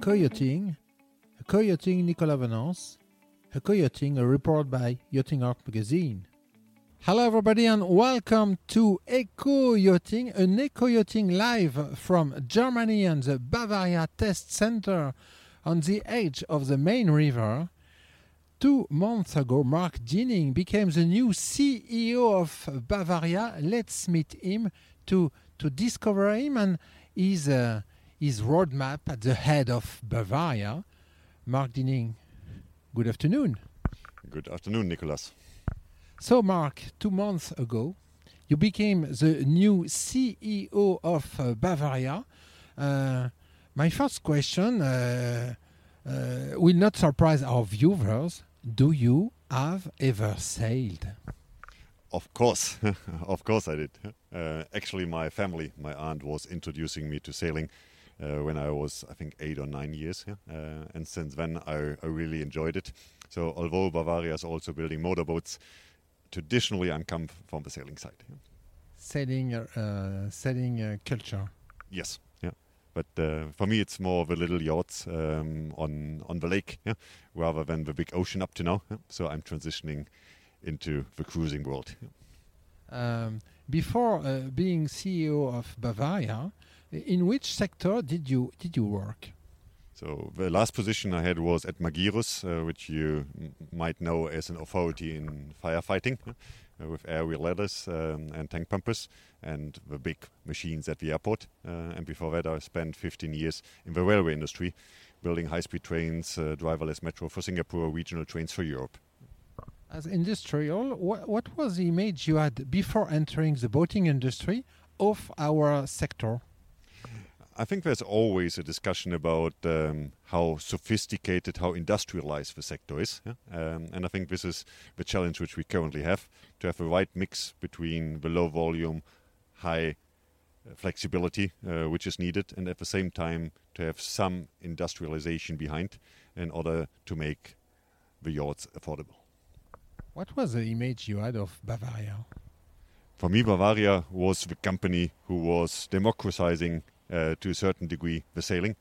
co-yachting, a co-yachting Nicolas Venance, a co-yachting a report by Yachting Art magazine. Hello everybody and welcome to Eco Yachting, an Eco Yachting live from Germany and the Bavaria Test Center on the edge of the Main River. Two months ago, Marc Diening became the new CEO of Bavaria. Let's meet him to, to discover him and his, uh, his roadmap at the head of Bavaria. Marc Diening, good afternoon. Good afternoon, Nicolas. So, Marc, two months ago, you became the new CEO of uh, Bavaria. Uh, my first question uh, uh, will not surprise our viewers. Do you have ever sailed? Of course, of course I did. Uh, actually, my family, my aunt, was introducing me to sailing uh, when I was, I think, eight or nine years, uh, and since then I, I, really enjoyed it. So, although Bavaria is also building motorboats, traditionally I'm come from the sailing side. Sailing, uh, sailing uh, culture. Yes. But uh, for me, it's more the little yachts um, on on the lake, yeah, rather than the big ocean up to now. Yeah. So I'm transitioning into the cruising world. Yeah. Um, before uh, being CEO of Bavaria, in which sector did you did you work? So the last position I had was at Magirus, uh, which you might know as an authority in firefighting. Uh, with aerial ladders um, and tank pumpers and the big machines at the airport. Uh, and before that, I spent 15 years in the railway industry, building high-speed trains, uh, driverless metro for Singapore, regional trains for Europe. As industrial, what, what was the image you had before entering the boating industry of our sector? I think there's always a discussion about um, how sophisticated, how industrialized the sector is. Yeah? Um, and I think this is the challenge which we currently have to have a right mix between the low volume, high uh, flexibility uh, which is needed, and at the same time to have some industrialization behind in order to make the yachts affordable. What was the image you had of Bavaria? For me, Bavaria was the company who was democratizing to a certain degree the sailing.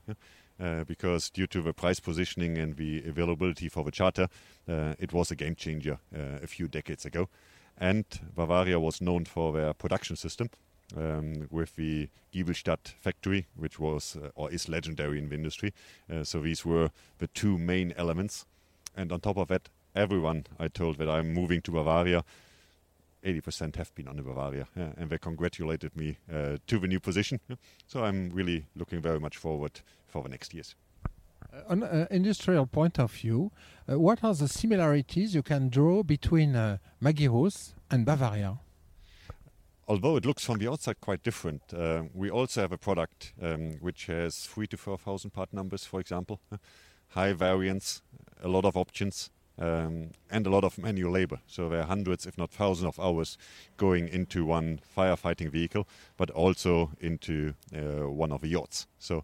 Uh, because due to the price positioning and the availability for the charter, uh, it was a game changer uh, a few decades ago. And Bavaria was known for their production system um, with the Giebelstadt factory, which was uh, or is legendary in the industry. Uh, so these were the two main elements. And on top of that, everyone I told that I'm moving to Bavaria 80% have been on the Bavaria, yeah, and they congratulated me uh, to the new position. Yeah. So I'm really looking very much forward for the next years. Uh, on an uh, industrial point of view, uh, what are the similarities you can draw between uh, Magirus and Bavaria? Although it looks from the outside quite different, uh, we also have a product um, which has three to four thousand part numbers, for example, high variance, a lot of options, um, and a lot of manual labor. So there are hundreds, if not thousands, of hours going into one firefighting vehicle, but also into uh, one of the yachts. So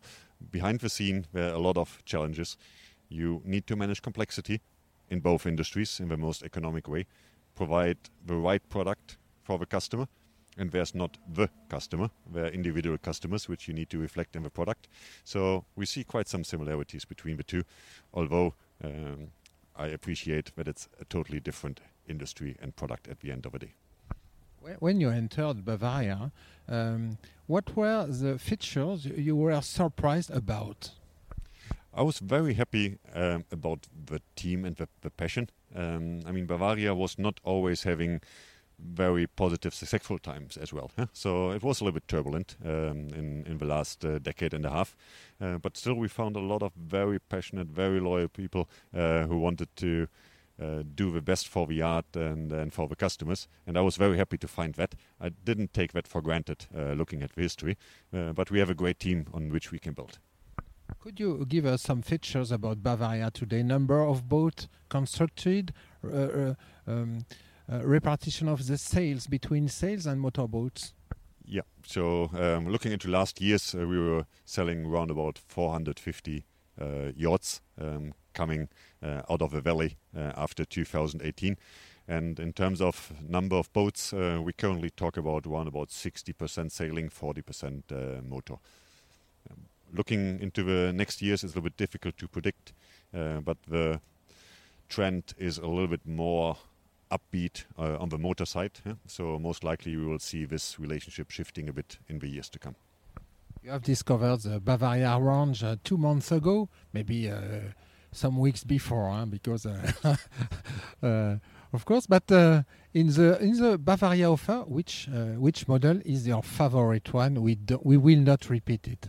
behind the scene, there are a lot of challenges. You need to manage complexity in both industries in the most economic way, provide the right product for the customer. And there's not the customer, there are individual customers which you need to reflect in the product. So we see quite some similarities between the two, although um, I appreciate that it's a totally different industry and product at the end of the day. When you entered Bavaria, um, what were the features you were surprised about? I was very happy um, about the team and the, the passion. Um, I mean, Bavaria was not always having very positive, successful times as well. So it was a little bit turbulent um, in in the last uh, decade and a half, uh, but still we found a lot of very passionate, very loyal people uh, who wanted to. Uh, do the best for the art and, and for the customers, and I was very happy to find that. I didn't take that for granted, uh, looking at the history, uh, but we have a great team on which we can build. Could you give us some features about Bavaria today? Number of boats constructed, um, repartition of the sales between sales and motorboats? Yeah, so um, looking into last years, uh, we were selling around about 450 uh, yachts um, coming uh, out of the valley uh, after 2018. And in terms of number of boats, uh, we currently talk about around about 60% sailing, 40% motor. Um, looking into the next years is a little bit difficult to predict, uh, but the trend is a little bit more upbeat uh, on the motor side. Yeah? So most likely we will see this relationship shifting a bit in the years to come. You have discovered the Bavaria range uh, two months ago, maybe uh, some weeks before, huh? because uh, uh, of course. But uh, in the in the Bavaria offer, which which model is your favorite one? We do, we will not repeat it.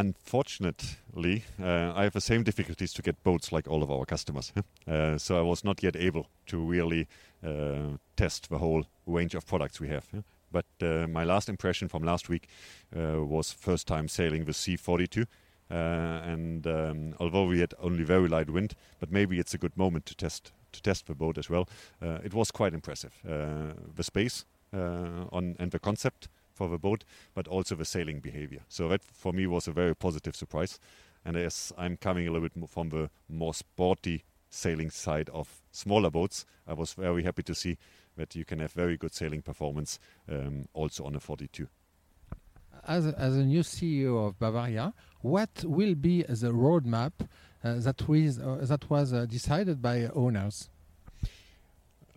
Unfortunately, uh, I have the same difficulties to get boats like all of our customers. uh, so I was not yet able to really uh, test the whole range of products we have. But uh, my last impression from last week uh, was first time sailing the C42. Uh, and um, although we had only very light wind, but maybe it's a good moment to test to test the boat as well. it was quite impressive. the space on and the concept for the boat, but also the sailing behavior. So that for me was a very positive surprise. And as I'm coming a little bit from the more sporty sailing side of smaller boats, I was very happy to see that you can have very good sailing performance um, also on a 42. As a, as a new CEO of Bavaria, what will be the roadmap uh, that, was, uh, that was uh, decided by owners?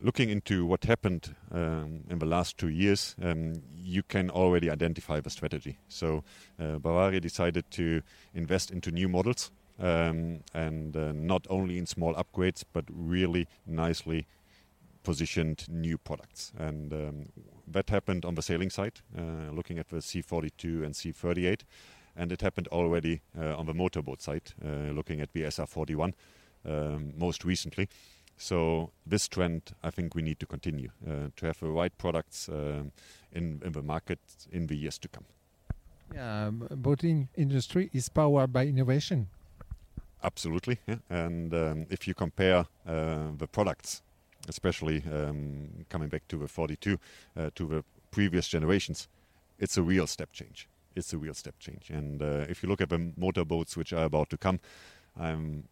Looking into what happened um, in the last two years, um, you can already identify the strategy. So uh, Bavaria decided to invest into new models um, and uh, not only in small upgrades, but really nicely positioned new products. And um, that happened on the sailing side, uh, looking at the C42 and C38. And it happened already uh, on the motorboat side, uh, looking at the SR41 um, most recently. So this trend, I think we need to continue uh, to have the right products um, in, in the market in the years to come. Yeah, boating industry is powered by innovation. Absolutely, yeah. and um, if you compare uh, the products, especially um, coming back to the 42 uh, to the previous generations, it's a real step change. It's a real step change, and uh, if you look at the motorboats which are about to come, I'm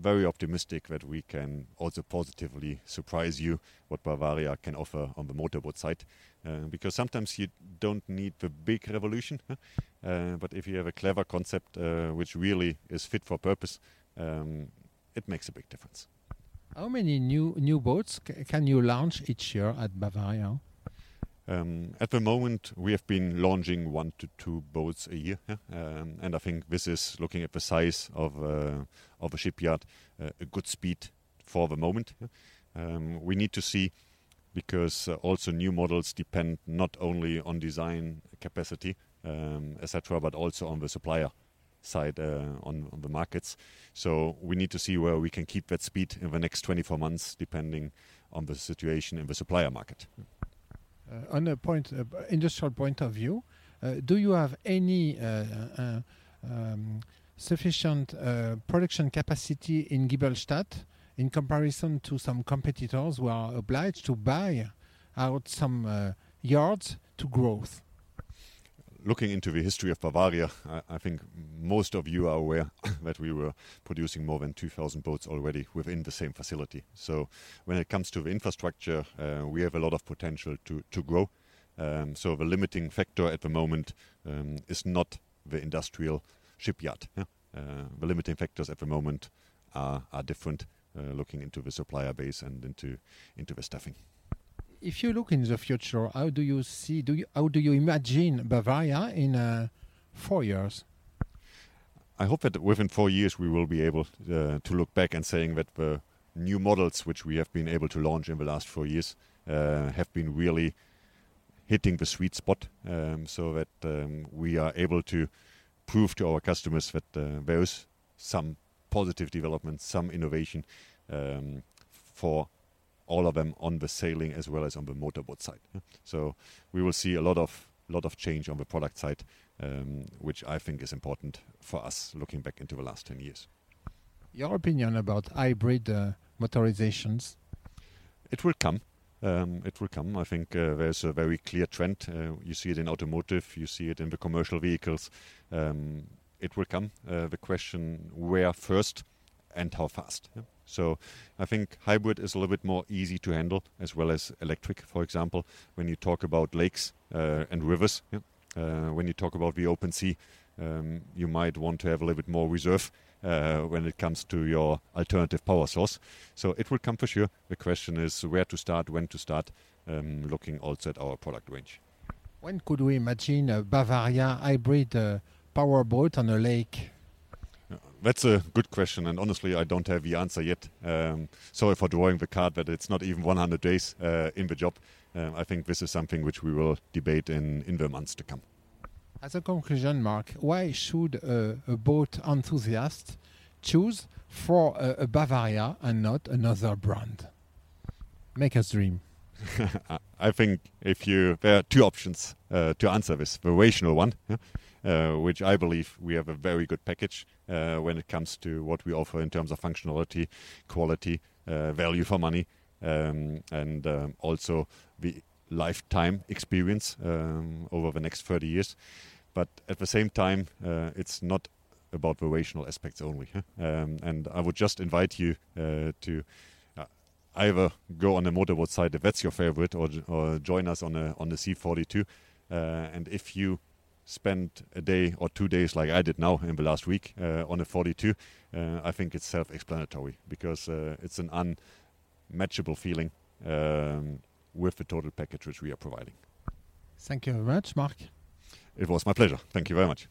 very optimistic that we can also positively surprise you what Bavaria can offer on the motorboat side. Uh, because sometimes you don't need the big revolution, uh, but if you have a clever concept uh, which really is fit for purpose, um, it makes a big difference. How many new new boats can you launch each year at Bavaria? Um, at the moment, we have been launching one to two boats a year, um, and I think this is looking at the size of uh, of a shipyard, uh, a good speed for the moment. Um, we need to see because uh, also new models depend not only on design capacity, etc., but also on the supplier side on the markets. So we need to see where we can keep that speed in the next 24 months, depending on the situation in the supplier market. Uh, on a point, uh, industrial point of view, uh, do you have any um, sufficient production capacity in Giebelstadt in comparison to some competitors who are obliged to buy out some yards to growth? Looking into the history of Bavaria, I, I, think most of you are aware that we were producing more than 2,000 boats already within the same facility. So when it comes to the infrastructure, uh, we have a lot of potential to, to grow. Um, so the limiting factor at the moment um, is not the industrial shipyard. Yeah? Uh, the limiting factors at the moment are, are different, uh, looking into the supplier base and into, into the staffing if you look in the future, how do you see? Do you how do you imagine Bavaria in uh, four years? I hope that within four years we will be able uh, to look back and saying that the new models which we have been able to launch in the last four years uh, have been really hitting the sweet spot, um, so that um, we are able to prove to our customers that uh, there is some positive development, some innovation um, for all of them on the sailing as well as on the motorboat side. So we will see a lot of lot of change on the product side, um, which I think is important for us looking back into the last 10 years. Your opinion about hybrid uh, motorizations? It will come. Um, it will come. I think uh, there's a very clear trend. Uh, you see it in automotive, you see it in the commercial vehicles. Um, it will come. Uh, the question where first and how fast. Yeah? So I think hybrid is a little bit more easy to handle, as well as electric, for example, when you talk about lakes uh, and rivers. Yeah? Uh, when you talk about the open sea, um, you might want to have a little bit more reserve uh, when it comes to your alternative power source. So it will come for sure. The question is where to start, when to start, um, looking also at our product range. When could we imagine a Bavaria hybrid uh, powerboat on a lake? That's a good question, and honestly, I don't have the answer yet. Um, sorry for drawing the card that it's not even 100 days uh, in the job. Um, I think this is something which we will debate in, in the months to come. As a conclusion, Marc, why should a, a boat enthusiast choose for a, a Bavaria and not another brand? Make us dream. I think if you there are two options uh, to answer this. The rational one, uh, which I believe we have a very good package when it comes to what we offer in terms of functionality, quality, uh, value for money, um, and um, also the lifetime experience um, over the next 30 years. But at the same time, uh, it's not about the rational aspects only. Um, and I would just invite you uh, to either go on the motorboat side if that's your favorite, or, or join us on a on the C42. Uh, and if you spend a day or two days like I did now in the last week uh, on a 42, uh, I think it's self-explanatory because uh, it's an unmatchable feeling um, with the total package which we are providing. Thank you very much, Marc. It was my pleasure. Thank you very much.